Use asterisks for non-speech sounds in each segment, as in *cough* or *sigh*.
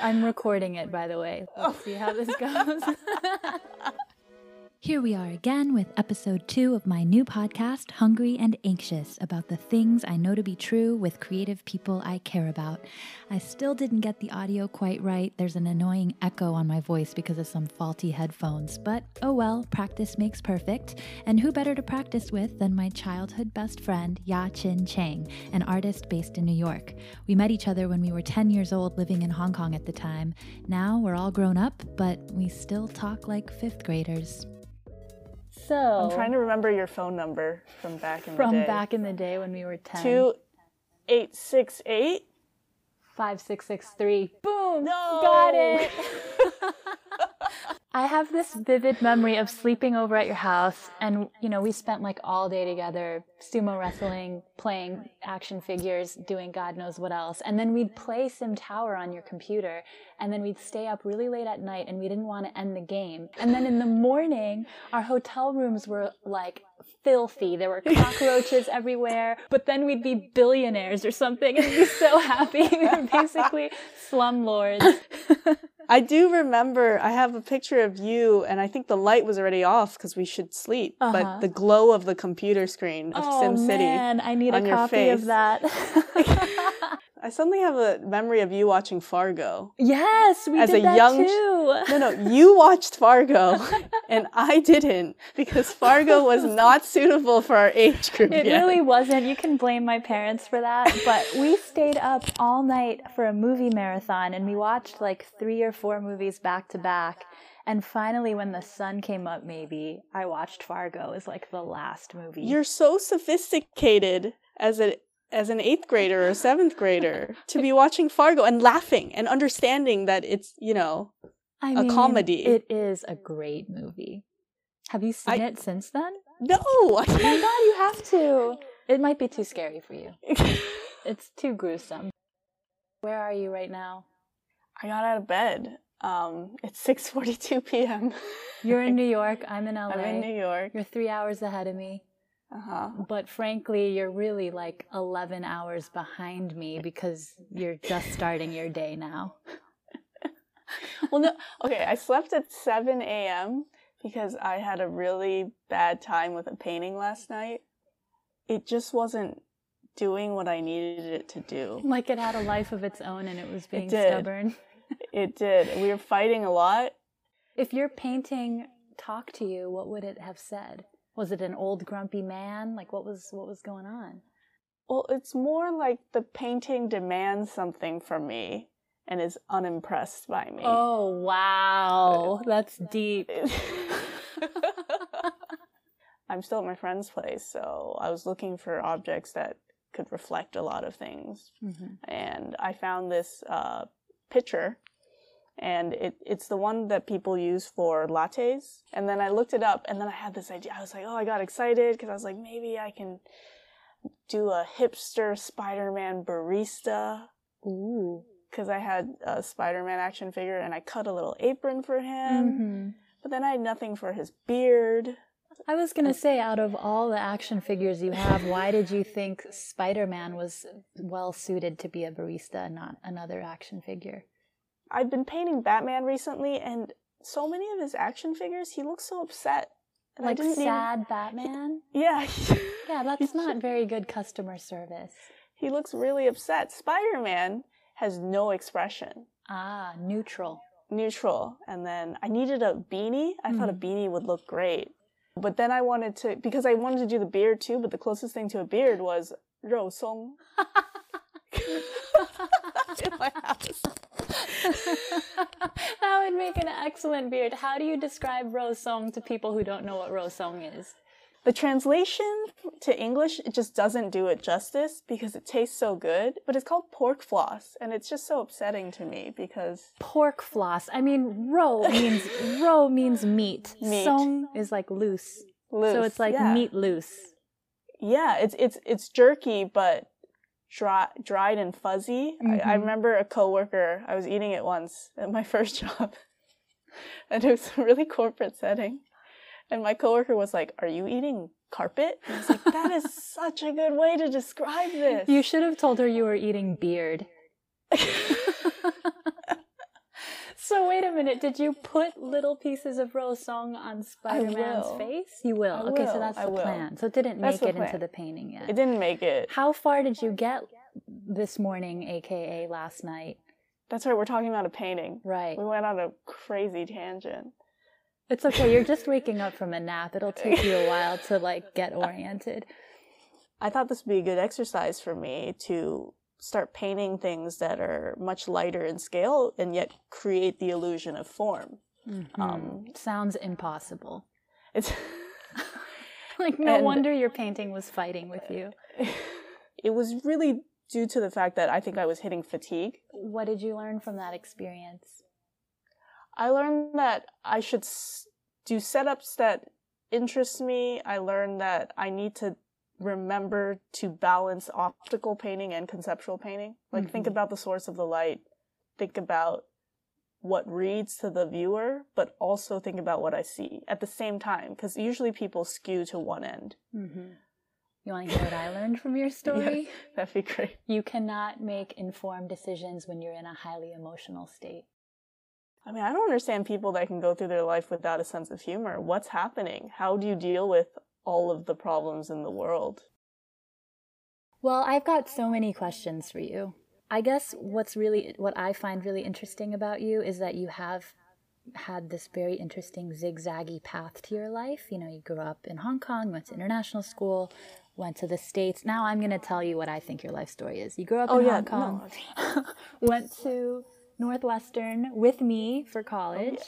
I'm recording it, by the way. Let's see how this goes. *laughs* *laughs* Here we are again with episode two of my new podcast, Hungry and Anxious, about the things I know to be true with creative people I care about. I still didn't get the audio quite right. There's an annoying echo on my voice because of some faulty headphones, but oh well, practice makes perfect. And who better to practice with than my childhood best friend, Ya Chin Chang, an artist based in New York. We met each other when we were 10 years old living in Hong Kong at the time. Now we're all grown up, but we still talk like fifth graders. So I'm trying to remember your phone number from back in from the day. From back in the day when we were 10. Two eight six eight. 5663. Boom! No! Got it! *laughs* I have this vivid memory of sleeping over at your house, and you know, we spent like all day together sumo wrestling, playing action figures, doing God knows what else. And then we'd play Sim Tower on your computer, and then we'd stay up really late at night, and we didn't want to end the game. And then in the morning, our hotel rooms were like filthy. There were cockroaches *laughs* everywhere, but then we'd be billionaires or something and be so *laughs* happy. we *laughs* were basically slumlords. I do remember. I have a picture of you, and I think the light was already off because we should sleep. Uh-huh. But the glow of the computer screen of oh SimCity. man, I need a copy of that. I suddenly have a memory of you watching Fargo. yes, we As did a that young- too. No, no, you watched Fargo, *laughs* and I didn't because Fargo was not suitable for our age group. It yet. really wasn't. You can blame my parents for that. But we stayed up all night for a movie marathon and we watched like three or four movies back to back. And finally, when the sun came up, maybe I watched Fargo as like the last movie. You're so sophisticated as a as an eighth grader or seventh grader to be watching Fargo and laughing and understanding that it's you know I a comedy. It is a great movie. Have you seen I- it since then? no. Oh my god, you have to. It might be too scary for you. *laughs* It's too gruesome. Where are you right now? I got out of bed. Um, it's six forty two p.m. You're in *laughs* New York. I'm in LA. I'm in New York. You're three hours ahead of me. Uh huh. But frankly, you're really like 11 hours behind me because you're just starting your day now. *laughs* Well, no. Okay, I slept at seven a.m. because I had a really bad time with a painting last night. It just wasn't doing what I needed it to do. Like it had a life of its own and it was being did. stubborn. *laughs* It did. We were fighting a lot. If your painting talked to you, what would it have said? Was it an old grumpy man? Like what was what was going on? Well, it's more like the painting demands something from me and is unimpressed by me. Oh, wow. That's *laughs* deep. *laughs* I'm still at my friend's place, so I was looking for objects that could reflect a lot of things. Mhm. And I found this uh, picture, and it, it's the one that people use for lattes. And then I looked it up, and then I had this idea. I was like, oh, I got excited because I was like, maybe I can do a hipster Spider Man barista. Ooh. Because I had a Spider Man action figure, and I cut a little apron for him. Mhm. But then I had nothing for his beard. I was going to say, out of all the action figures you have, why did you think Spider Man was well suited to be a barista and not another action figure? I've been painting Batman recently, and so many of his action figures, he looks so upset. And Like didn't even- sad Batman? yeah, *laughs* Yeah, that's not very good customer service. he looks really upset. Spider Man has no expression, Ah, neutral. neutral. And then I needed a beanie. I thought a Mm-hmm. beanie would look great. But then I wanted to, because I wanted to do the beard too, but the closest thing to a beard was Rou Song in my house. *laughs* that would make an excellent beard. How do you describe rosong to people who don't know what rosong is? The translation to English, it just doesn't do it justice because it tastes so good. But it's called pork floss, and it's just so upsetting to me because Pork floss. I mean, ro means *laughs* ro means meat. Meat. Song is like loose. loose. So it's like yeah. meat loose. Yeah, it's it's it's jerky, but dry, dried and fuzzy. I, I Mhm. remember a coworker. I was eating it once at my *laughs* first job, and it was a really corporate setting. And my coworker was like, "Are you eating carpet?" And I was like, "That is *laughs* such a good way to describe this." You should have told her you were eating beard. *laughs* So wait a minute. Did you put little pieces of rou song on Spider-Man's face? You will. Okay, so that's I the will. plan. So it didn't That's make it into the painting yet. It didn't make it. How far did you get this morning, aka last night? That's right. We're talking about a painting. Right. We went on a crazy tangent. It's okay. You're just waking up from a nap. It'll take you a while to like get oriented. *laughs* I thought this would be a good exercise for me to start painting things that are much lighter in scale and yet create the illusion of form. Um, Sounds impossible. it's *laughs* Like no And- wonder your painting was fighting with you. *laughs* it was really due to the fact that I think I was hitting fatigue. What did you learn from that experience? I learned that I should s- do setups that interest me. I learned that I need to remember to balance optical painting and conceptual painting. Like think Mhm. about the source of the light, think about what reads to the viewer, but also think about what I see at the same time because usually people skew to one end. Mm-hmm. You want to hear what I learned from your *laughs* story? Yes, that'd be great. You cannot make informed decisions when you're in a highly emotional state. I mean, I don't understand people that can go through their life without a sense of humor. What's happening? How do you deal with all of the problems in the world? Well, I've got so many questions for you. I guess what's really what I find really interesting about you is that you have had this very interesting zigzaggy path to your life. You know, you grew up in Hong Kong, went to international school, went to the States. Now I'm going to tell you what I think your life story is. You grew up Oh, in yeah, Hong Kong, *laughs* went to Northwestern with me for college.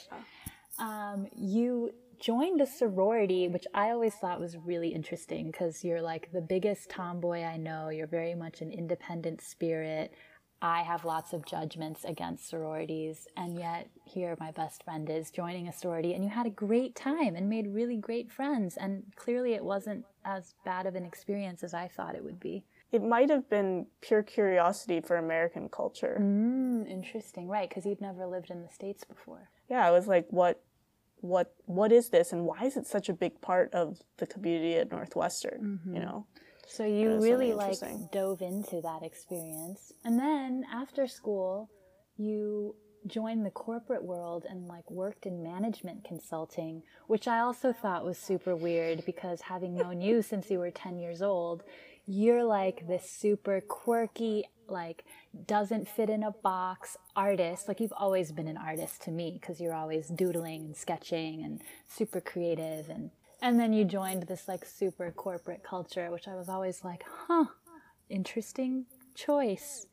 Um, you joined a sorority, which I always thought was really interesting because you're like the biggest tomboy I know. You're very much an independent spirit. I have lots of judgments against sororities, and yet here my best friend is joining a sorority, and you had a great time and made really great friends. And clearly, it wasn't as bad of an experience as I thought it would be. It might have been pure curiosity for American culture. Mm, interesting, right? Because you'd never lived in the States before. Yeah, I was like, what, what, what is this, and why is it such a big part of the community at Northwestern? You mm-hmm. know, So you really like dove into that experience. And then after school, you joined the corporate world and like worked in management consulting, which I also thought was super weird because having known you since you were 10 years old, you're like this super quirky, like doesn't fit in a box artist. Like you've always been an artist to me because you're always doodling and sketching and super creative and and then you joined this like super corporate culture, which I was always like, huh, interesting choice.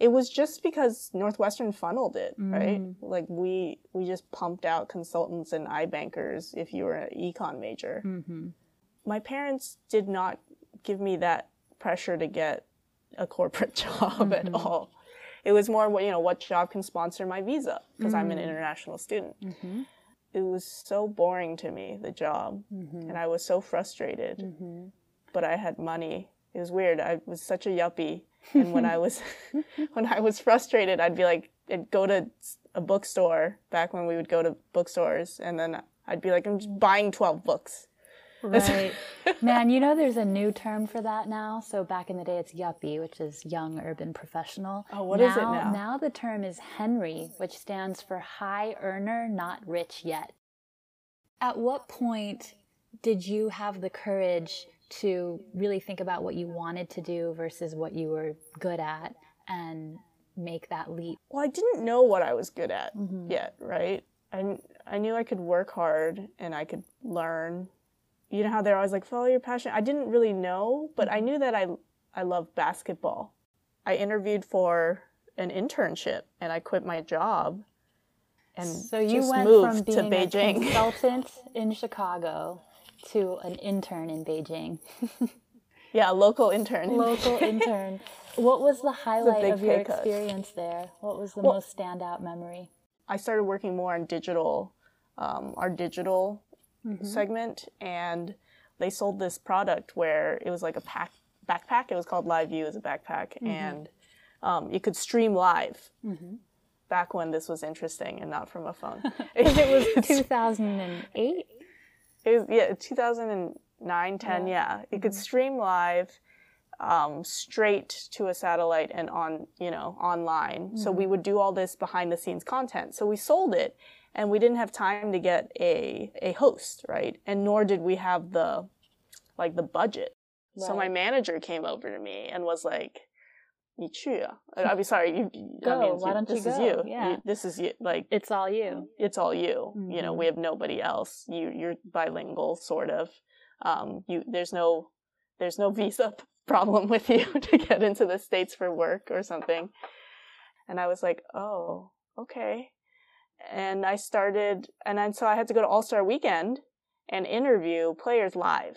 it was just because Northwestern funneled it, right? Mm. Like we we just pumped out consultants and iBankers if you were an econ major. Mm-hmm. My parents did not give me that pressure to get a corporate *laughs* job at all. It was more, what you know, what job can sponsor my visa because I'm an international student. Mm-hmm. It was so boring to me the job, Mm-hmm. and I was so frustrated. But I had money. It was weird. I was such a yuppie, and when I was *laughs* *laughs* when I was frustrated, I'd be like, I'd go to a bookstore back when we would go to bookstores, and then I'd be like, I'm just buying twelve books. Right. Man, you know there's a new term for that now. So back in the day it's yuppie, which is young urban professional. Oh, what is it now? Now the term is Henry, which stands for high earner, not rich yet. At what point did you have the courage to really think about what you wanted to do versus what you were good at and make that leap? Well, I didn't know what I was good at mm-hmm. yet, right? I, I knew I could work hard and I could learn. You know how they're always like, follow your passion. I didn't really know, but I knew that I, I love basketball. I interviewed for an internship and I quit my job and So you just went moved from being to a consultant in Chicago to an intern in Beijing. *laughs* yeah, a local intern. Local *laughs* intern. What was the highlight of your experience there? What was the Well- most standout memory? I started working more on digital, um, our digital Mm-hmm. segment, and they sold this product where it was like a pack backpack. It was called LiveU as a backpack, Mm-hmm. and um, you could stream live. Back when this was interesting and not from a phone. *laughs* *laughs* It was *laughs* 2008. It was yeah, 2009, 10, yeah. You Mm-hmm. could stream live. um, straight to a satellite and on, you know, online. So we would do all this behind the scenes content. So we sold it and we didn't have time to get a a host, right? And nor did we have the like the budget. Right. So my manager came over to me and was like, "Ichuya, uh, I'll be sorry. You, go. I mean, why you, don't this you go? is you. Yeah. You, this is you. Like it's all you. It's all you. Mm-hmm. You know, mm-hmm. we have nobody else. You you're bilingual, sort of. Um, you there's no there's no *laughs* visa problem with you *laughs* to get into the states for work or something." And I was like, "Oh, okay." And I started, and then so I had to go to All Star Weekend and interview players live,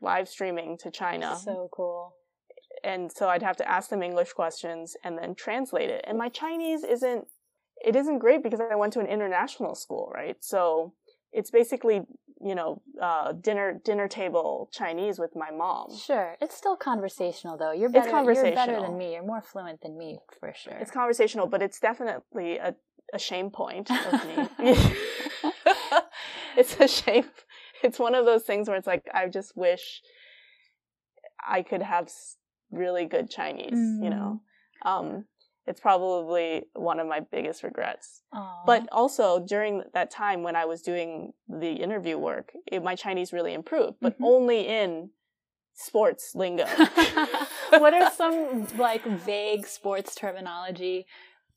live streaming to China So cool. and so I'd have to ask them English questions and then translate it. And my Chinese isn't it isn't great because I went to an international school, right? So it's basically you know uh, dinner dinner table Chinese with my mom. Sure. It's still conversational though. You're better. It's better you're better than me. You're more fluent than me for sure. It's conversational, but it's definitely a, a shame point *laughs* of me. *laughs* it's a shame. It's one of those things where it's like I just wish I could have really good Chinese. You know, um, it's probably one of my biggest regrets. Aw. But also during that time when I was doing the interview work, it, my Chinese really improved, but Mhm. only in sports lingo. *laughs* what are some like vague sports terminology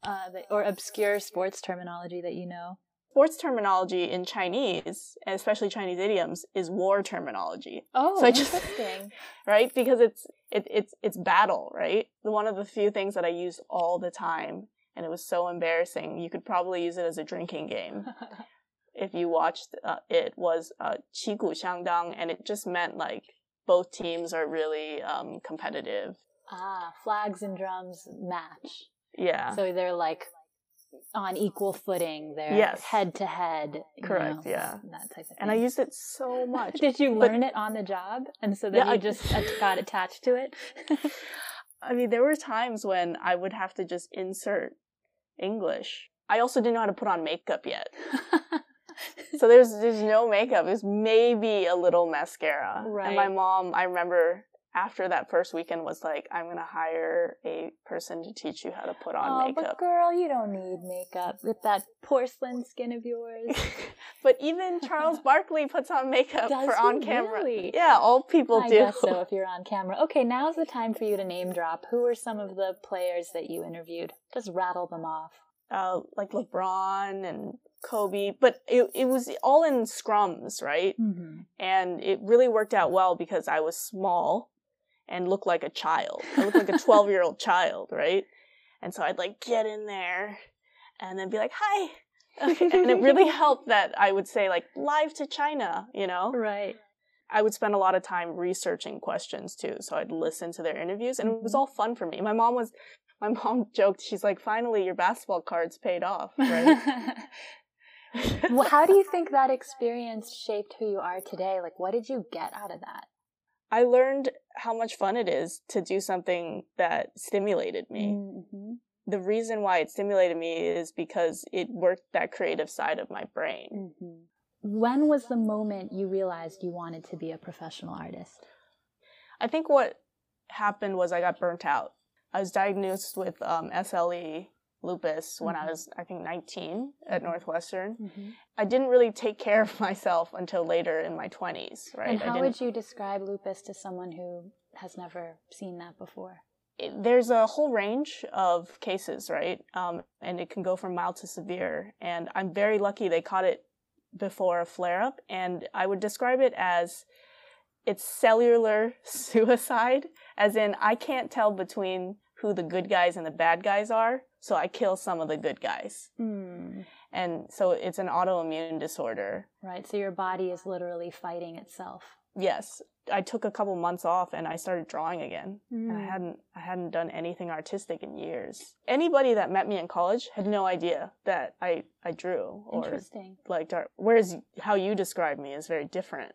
uh, or obscure sports terminology that you know? Sports terminology in Chinese, especially Chinese idioms, is war terminology. Oh, so interesting. Just, *laughs* right, because it's it, it's it's battle, right? One of the few things that I use all the time, and it was so embarrassing. You could probably use it as a drinking game. *laughs* if you watched uh, it was uh, qi gu xiang dang, and it just meant like both teams are really um, competitive. Ah, flags and drums match. Yeah, So they're like on equal footing. They're Yes. head to head. Correct, know, yeah. That type of thing. and I used it so much. *laughs* Did you but- learn it on the job, and so then Yeah, you I- just *laughs* got attached to it? I mean, there were times when I would have to just insert English. I also didn't know how to put on makeup yet. *laughs* So there's there's no makeup. It's maybe a little mascara. Right. And my mom, I remember after that first weekend was like, I'm gonna hire a person to teach you how to put on makeup. oh, but girl, you don't need makeup with that porcelain skin of yours. *laughs* but even Charles *laughs* Barkley puts on makeup Does for on camera. really? Yeah, all people I do. guess so if *laughs* you're on camera. Okay, now's the time for you to name drop. Who are some of the players that you interviewed? Just rattle them off. uh, like LeBron and Kobe, but it it was all in scrums, right? Mm-hmm. and it really worked out well because I was small and look like a child. I look like a 12 year old child, right? And so I'd like get in there and then be like, hi. Okay. and it really *laughs* helped that I would say like live to China, you know? Right. I would spend a lot of time researching questions too. So I'd listen to their interviews and it was mm-hmm. all fun for me. My mom was, my mom *laughs* joked, she's like, finally your basketball card's paid off, *laughs* right? well, how do you think that experience shaped who you are today? Like, what did you get out of that? I learned how much fun it is to do something that stimulated me. Mm-hmm. the reason why it stimulated me is because it worked that creative side of my brain. Mm-hmm. When was the moment you realized you wanted to be a professional artist? I think what happened was I got burnt out. I was diagnosed with um, SLE lupus when I Mhm. was, I think, 19 at. Northwestern. Mm-hmm. I didn't really take care of *laughs* myself until later in my 20s, right? And I how would you describe lupus to someone who has never seen that before? it- there's a whole range of cases, right? Um, and it can go from mild to severe. And I'm very lucky they caught it before a flare up. And I would describe it as it's cellular *laughs* suicide, as in I can't tell between who the good guys and the bad guys are, so I kill some of the good guys. Mm. And so it's an autoimmune disorder. Right. So your body is literally fighting itself. Yes, I took a couple months off and I started drawing again. and I Mm. hadn't I hadn't done anything artistic in years. Anybody that met me in college had no idea that I I drew or Interesting. liked art. Whereas how you describe me is very different.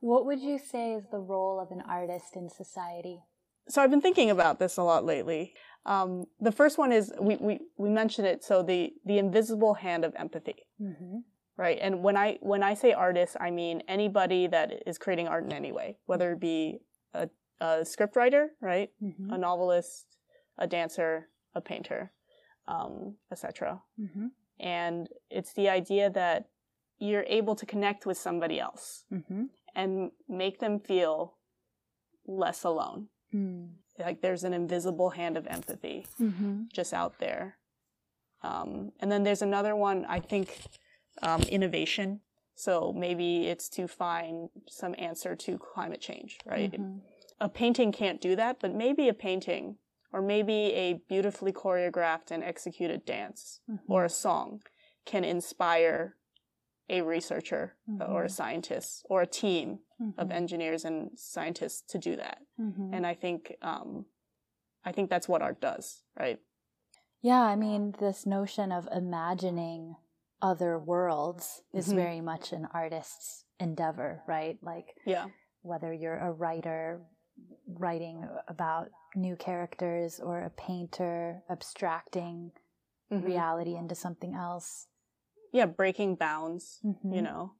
What would you say is the role of an artist in society? So I've been thinking about this a lot lately. Um, the first one is we, we we mentioned it. So the the invisible hand of empathy, Mm-hmm. right? And when I when I say artist, I mean anybody that is creating art in any way, whether it be a a scriptwriter, right? Mhm. A novelist, a dancer, a painter, um, etc. Mhm. And it's the idea that you're able to connect with somebody else Mhm. and make them feel less alone. Mm. Like there's an invisible hand of empathy Mhm. just out there. Um, and then there's another one, I think, um, innovation. So maybe it's to find some answer to climate change, right? Mhm. A painting can't do that, but maybe a painting or maybe a beautifully choreographed and executed dance Mhm. or a song can inspire a researcher or a Mhm. scientist or a team of Mhm. engineers and scientists to do that. Mhm. And I think um, I think that's what art does, right? Yeah, I mean, this notion of imagining other worlds is Mhm. very much an artist's endeavor, right? Like, Yeah. whether you're a writer writing about new characters or a painter abstracting Mhm. reality into something else. Yeah, breaking bounds, Mhm. you know.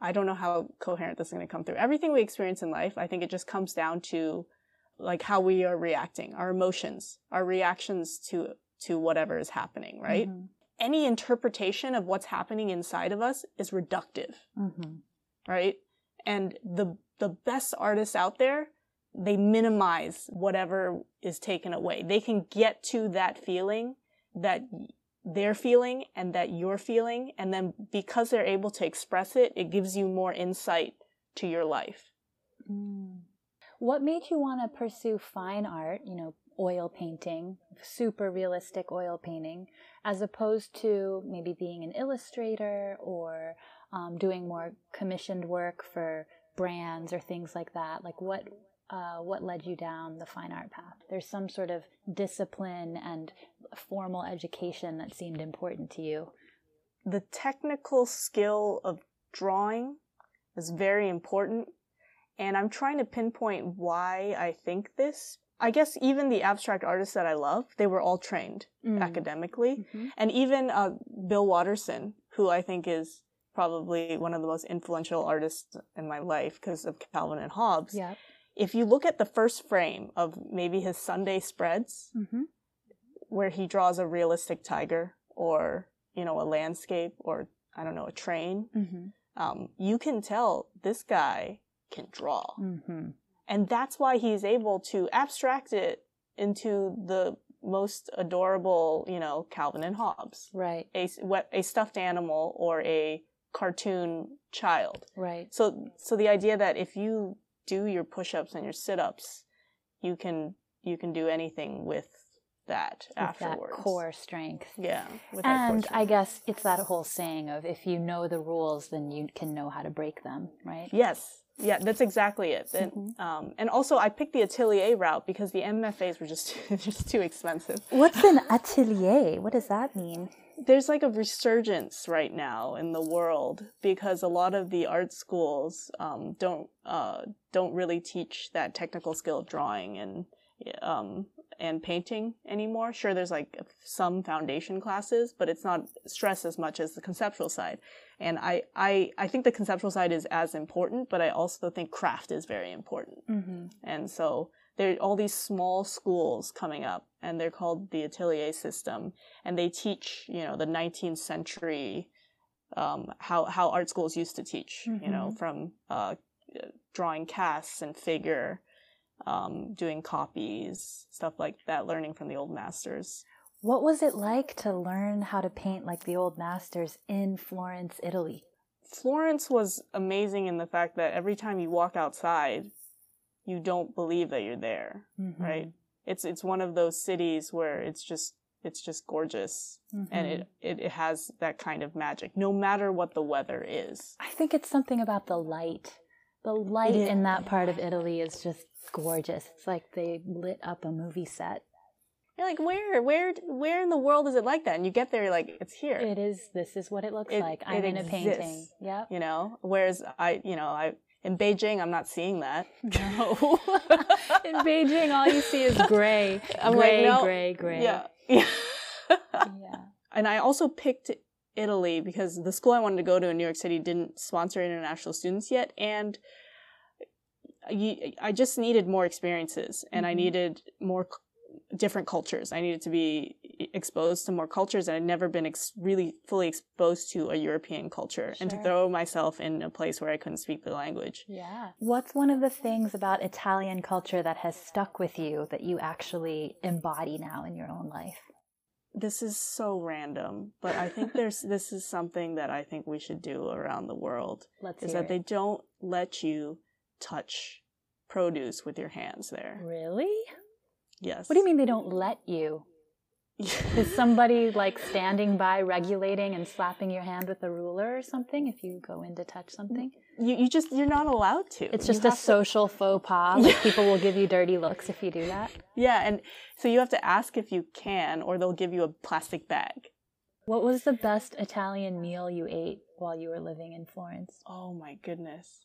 I don't know how coherent this is going to come through. Everything we experience in life, I think it just comes down to like how we are reacting, our emotions, our reactions to to whatever is happening, right? Mhm. Any interpretation of what's happening inside of us is reductive. Mhm. right? And the the best artists out there, they minimize whatever is taken away. They can get to that feeling that they're feeling and that you're feeling, and then because they're able to express it, it gives you more insight to your life. Mm. What made you want to pursue fine art, you know, oil painting, super realistic oil painting, as opposed to maybe being an illustrator or um, doing more commissioned work for brands or things like that? Like, what uh, what led you down the fine art path? There's some sort of discipline and formal education that seemed important to you. The technical skill of drawing is very important, and I'm trying to pinpoint why I think this. I guess even the abstract artists that I love, they were all trained Mm. academically. Mhm. And even uh, Bill Watterson, who I think is probably one of the most influential artists in my life because of Calvin and Hobbes. Yeah. If you look at the first frame of maybe his Sunday spreads, Mm-hmm. where he draws a realistic tiger or, you know, a landscape or, I don't know, a train, Mm-hmm. um, you can tell this guy can draw. Mm-hmm. And that's why he's able to abstract it into the most adorable, you know, Calvin and Hobbes. Right. a what a stuffed animal or a cartoon child. Right. So so the idea that if you do your push-ups and your sit-ups, you can you can do anything with that With afterwards. that core strength. Yeah. With that core And I guess it's that whole saying of if you know the rules, then you can know how to break them, right? Yes. Yeah, that's exactly it. And, Mhm. um, and also, I picked the atelier route because the MFAs were just *laughs* just too expensive. What's an atelier? What does that mean? There's like a resurgence right now in the world because a lot of the art schools um, don't uh, don't really teach that technical skill of drawing and um, and painting anymore. Sure, there's like some foundation classes, but it's not stressed as much as the conceptual side. And I I I think the conceptual side is as important, but I also think craft is very important. Mm-hmm. And so there are all these small schools coming up, and they're called the Atelier system, and they teach, you know, the 19th century, um, how how art schools used to teach, you know, Mhm. from uh, drawing casts and figure, um, doing copies, stuff like that, learning from the old masters. What was it like to learn how to paint like the old masters in Florence, Italy? Florence was amazing in the fact that every time you walk outside, you don't believe that you're there. Mhm. right? It's it's one of those cities where it's just it's just gorgeous and Mhm. it, it it has that kind of magic no matter what the weather is. I think it's something about the light. The light is. in that part of Italy is just gorgeous. It's like they lit up a movie set. You're like where where where in the world is it like that? And you get there you're like it's here. It is. This is what it looks It- like. I'm it in a painting. Yeah. You know, whereas I you know, I in Beijing I'm not seeing that. No. *laughs* in Beijing, all you see is gray. *laughs* I'm gray, like no. gray, gray. Yeah. Yeah. *laughs* Yeah. and I also picked Italy because the school I wanted to go to in New York City didn't sponsor international students yet, and I just needed more experiences and I Mhm. needed more different cultures. I needed to be exposed to more cultures and I'd never been ex- really fully exposed to a European culture and to throw myself in a place where I couldn't speak the language. Yeah. What's one of the things about Italian culture that has stuck with you that you actually embody now in your own life? This is so random, but I think there's *laughs* this is something that I think we should do around the world Let's is hear that they don't let you touch produce with your hands there. Really? Yes. What do you mean they don't let you? Is somebody like standing by regulating and slapping your hand with a ruler or something if you go in to touch something? you, you just you're not allowed to. It's You just a have to- social faux pas. Like people will give you dirty looks if you do that. Yeah, and so you have to ask if you can, or they'll give you a plastic bag. What was the best Italian meal you ate while you were living in Florence? Oh my goodness,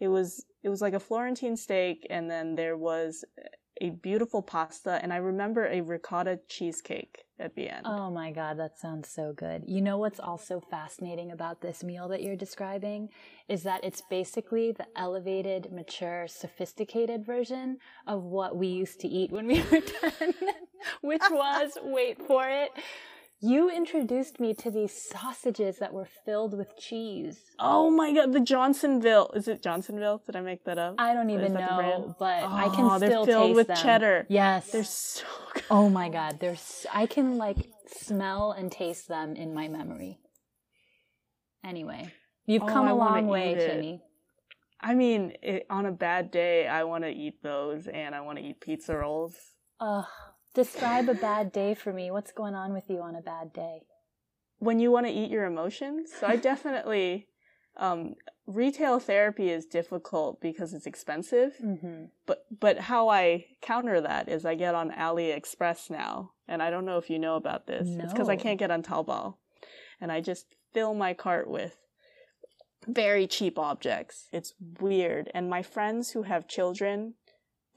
it was it was like a Florentine steak, and then there was a beautiful pasta, and I remember a ricotta cheesecake at the end. Oh my god, that sounds so good. You know what's also fascinating about this meal that you're describing is that it's basically the elevated, mature, sophisticated version of what we used to eat when we *laughs* were 10, *laughs* which was, wait for it, you introduced me to these sausages that were filled with cheese. Oh my god, the Johnsonville is it Johnsonville? Did I make that up? I don't even that the brand? know, but I Oh, can they're filled taste with them. cheddar. Yes. They're so *laughs* good. Oh my god, there's I can like smell and taste them in my memory. Anyway, you've Oh, come I a long way. Timmy. I mean, it, on a bad day, I want to eat those, and I want to eat pizza rolls. Ugh. Describe a bad day for me. What's going on with you on a bad day? when you want to eat your emotions. So I definitely um retail therapy is difficult because it's expensive, Mm-hmm. but but how I counter that is I get on AliExpress now, and I don't know if you know about this. It's because I can't get on Taobao, and I just fill my cart with very cheap objects. It's weird, and my friends who have children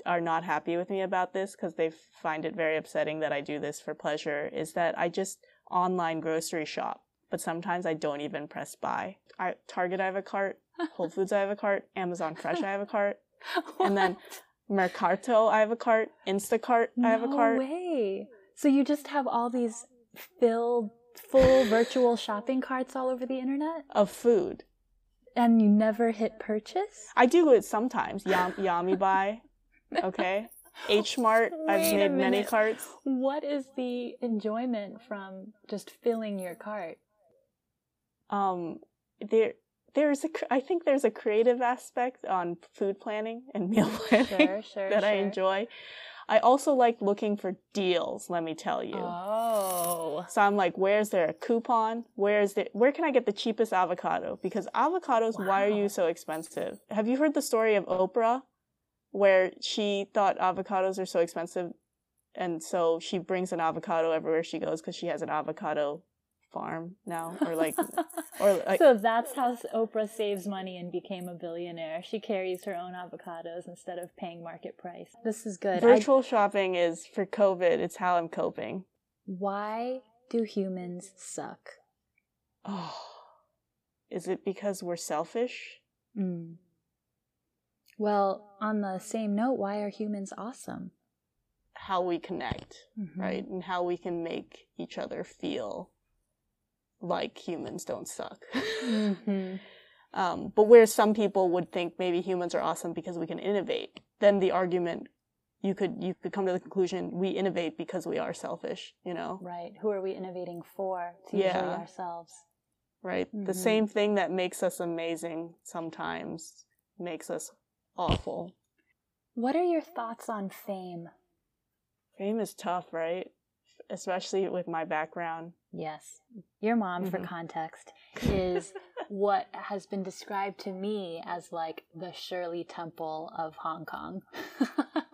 are not happy with me about this because they find it very upsetting that I do this for pleasure. Is that I just online grocery shop, but sometimes I don't even press buy. I Target I have a cart, *laughs* Whole Foods I have a cart, Amazon Fresh I have a cart, *laughs* and then Mercato I have a cart, Instacart I have a cart. no way. So you just have all these filled, full virtual shopping carts all over the internet, of food. and you never hit purchase? I do it sometimes. Yam, Yami buy. Okay. *laughs* H Mart. I've made many carts. What is the enjoyment from just filling your cart? Um, there, there's a. I think there's a creative aspect on food planning and *laughs* meal planning Sure, sure, that I enjoy. I also like looking for deals. Let me tell you. Oh. So I'm like, where's there a coupon? Where's the where can I get the cheapest avocado? Because avocados, why are you so expensive? Have you heard the story of Oprah, where she thought avocados are so expensive, and so she brings an avocado everywhere she goes because she has an avocado farm now, or like, *laughs* or like, so that's how Oprah saves money and became a billionaire. She carries her own avocados instead of paying market price. This is good. I- virtual shopping is for COVID. It's how I'm coping. why do humans suck? Oh, is it because we're selfish? Mm. Well, on the same note, why are humans awesome? How we connect. Mhm. right? And how we can make each other feel like humans don't suck. *laughs* Mhm. um, but where some people would think maybe humans are awesome because we can innovate, then the argument you could you could come to the conclusion we innovate because we are selfish, you know, Right. Who are we innovating for? It's usually Yeah. ourselves. right? The Mhm. same thing that makes us amazing sometimes makes us awful. What are your thoughts on fame? Fame is tough, right? Especially with my background. Yes. Your mom, for Mhm. context, *laughs* is what has been described to me as like the Shirley Temple of Hong Kong, *laughs*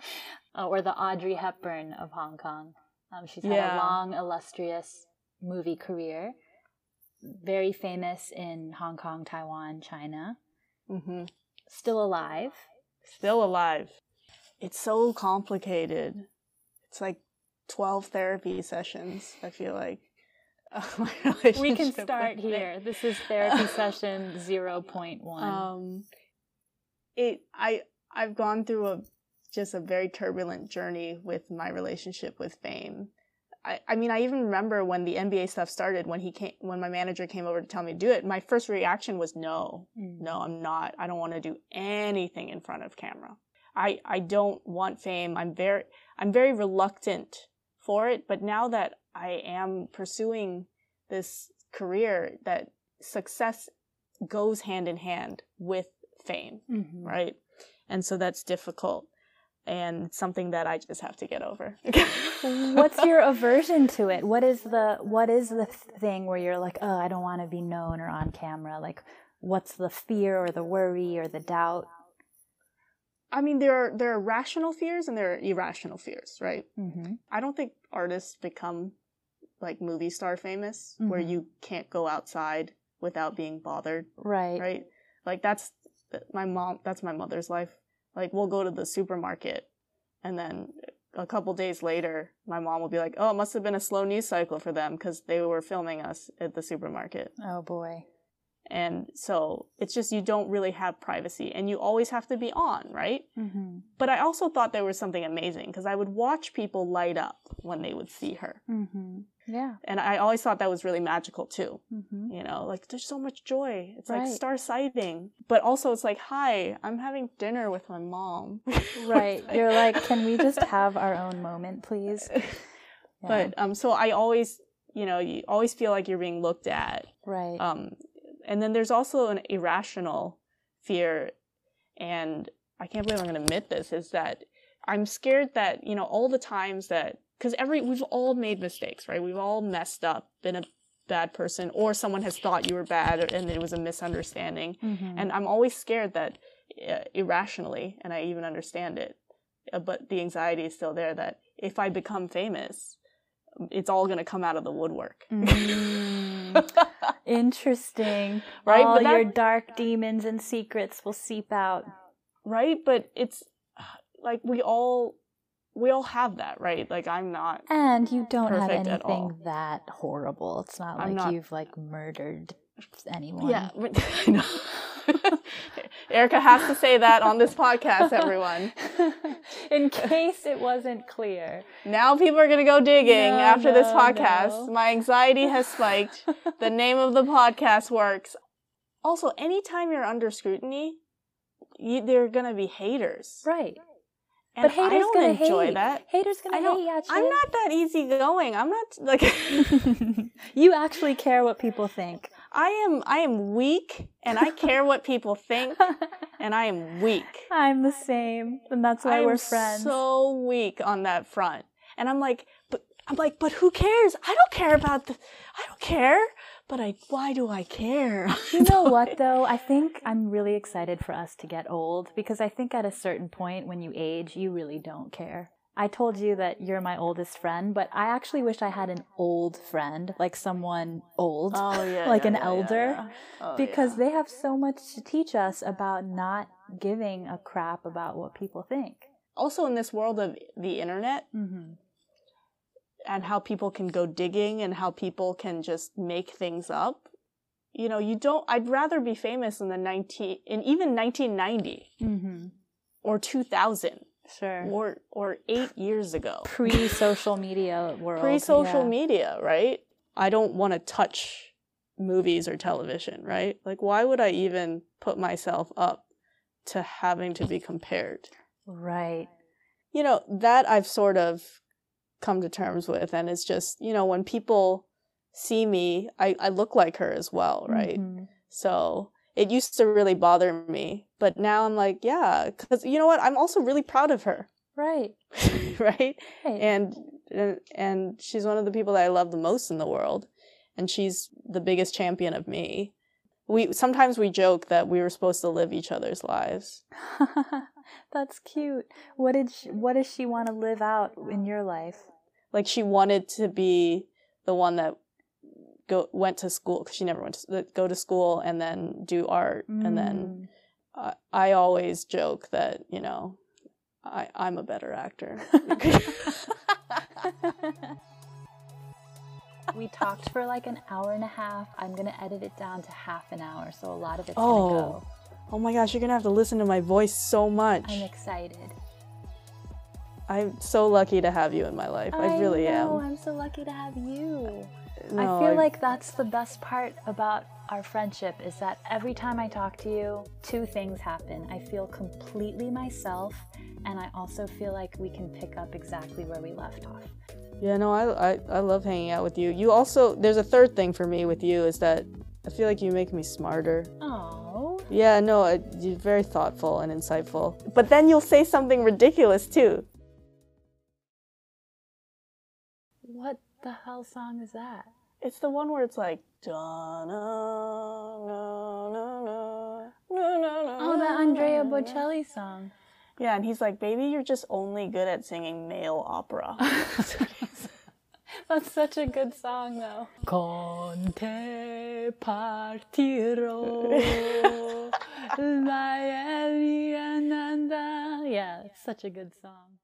Uh, or the Audrey Hepburn of Hong Kong. Um, she's had Yeah. a long, illustrious movie career, very famous in Hong Kong, Taiwan, China, hmm still alive. Still alive. It's so complicated. It's like 12 therapy sessions, I feel like. *laughs* We can start it. here. This is therapy session *laughs* 0.1. Um, it, I, I've gone through a just a very turbulent journey with my relationship with fame. I, I mean, I even remember when the NBA stuff started, when he came, when my manager came over to tell me to do it, my first reaction was no, Mm. no, I'm not. I don't want to do anything in front of camera. I, I don't want fame. I'm very, I'm very reluctant for it. But now that I am pursuing this career, that success goes hand in hand with fame, Mhm. right? And so that's difficult and something that I just have to get over. *laughs* What's your aversion to it? What is the what is the thing where you're like, oh, I don't want to be known or on camera? Like, what's the fear or the worry or the doubt? I mean, there are there are rational fears and there are irrational fears, right? Mm-hmm. I don't think artists become like movie star famous where Mhm. you can't go outside without being bothered, Right. right? Like that's my mom. That's my mother's life. Like we'll go to the supermarket, and then a couple days later, my mom will be like, "Oh, it must have been a slow news cycle for them because they were filming us at the supermarket." Oh boy. And so it's just you don't really have privacy, and you always have to be on, right? Mm-hmm. But I also thought there was something amazing because I would watch people light up when they would see her. Mm-hmm. Yeah. And I always thought that was really magical too. Mm-hmm. You know, like there's so much joy. It's Right. like star sighting. But also it's like, hi, I'm having dinner with my mom. *laughs* Right. You're like, can we just *laughs* have our own moment, please? *laughs* Yeah. But um so I always you know, you always feel like you're being looked at. right. Um and then there's also an irrational fear and I can't believe I'm gonna admit this, is that I'm scared that, you know, all the times that because every we've all made mistakes, right? We've all messed up, been a bad person, or someone has thought you were bad and it was a misunderstanding. Mhm. And I'm always scared that uh, irrationally, and I even understand it, uh, but the anxiety is still there that if I become famous, it's all going to come out of the woodwork. Mm. *laughs* Interesting. Right, All but that- your dark demons and secrets will seep out. right? But it's like we all we all have that, right? Like I'm not And you don't have anything that horrible. It's not I'm like not- you've like murdered anyone. Yeah, but- *laughs* I know. Erica has to say that on this podcast, everyone. *laughs* In case it wasn't clear. Now people are going to go digging No, after this podcast. no. My anxiety has spiked. the *laughs* name of the podcast works. Also, anytime you're under scrutiny, you, there are going to be haters. Right. And but haters I don't gonna enjoy hate. that. Haters gonna I hate you. I'm not that easygoing. I'm not like *laughs* you actually care what people think. I am I am weak and I care what people think *laughs* and I am weak. I'm the same, and that's why I we're friends. so weak on that front. And I'm like, but I'm like, but who cares? I don't care about the I don't care. But I why do I care? *laughs* You know what *laughs* though? I think I'm really excited for us to get old because I think at a certain point when you age, you really don't care. I told you that you're my oldest friend, but I actually wish I had an old friend, like someone old, Oh *laughs* yeah. like yeah, an yeah, elder, yeah, yeah. Oh, because yeah. they have so much to teach us about not giving a crap about what people think. also in this world of the internet Mm-hmm. And how people can go digging and how people can just make things up. You know, you don't I'd rather be famous in the 19 in even 1990 Mm-hmm. or 2000 Sure. or or 8 years ago. Pre social media world. pre social yeah. media, right? I don't want to touch movies or television, right? Like, why would I even put myself up to having to be compared? Right. You know, that I've sort of come to terms with. And it's just, you know, when people see me, I, I look like her as well, right? Mhm. So it used to really bother me. But now I'm like, yeah, because you know what? I'm also really proud of her, Right. *laughs* right? Right. and and- and she's one of the people that I love the most in the world, and she's the biggest champion of me. We sometimes we joke that we were supposed to live each other's lives. *laughs* That's cute. What did she, what does she want to live out in your life? Like she wanted to be the one that go went to school because she never went to go to school and then do art, and then I, I always joke that you know I I'm a better actor. Mm. *laughs* *laughs* we talked for like an hour and a half. I'm gonna edit it down to half an hour, so a lot of it's Oh. gonna go. Oh my gosh, you're gonna have to listen to my voice so much. I'm excited. I'm so lucky to have you in my life. I, really know, am. I'm so lucky to have you. No, I feel I- like that's the best part about our friendship is that every time I talk to you, two things happen. I feel completely myself, and I also feel like we can pick up exactly where we left off. Yeah, no, I, I I love hanging out with you. You also there's a third thing for me with you is that I feel like you make me smarter. Oh, Yeah, no, uh, you're very thoughtful and insightful. But then you'll say something ridiculous too. what the hell song is that? It's the one where it's like da na na na na na na. Oh, the Andrea Bocelli song. Yeah, and he's like, "Baby, you're just only good at singing male opera." *laughs* *laughs* *laughs* That's such a good song, though. Con te partirò, *laughs* la Yeah, it's such a good song.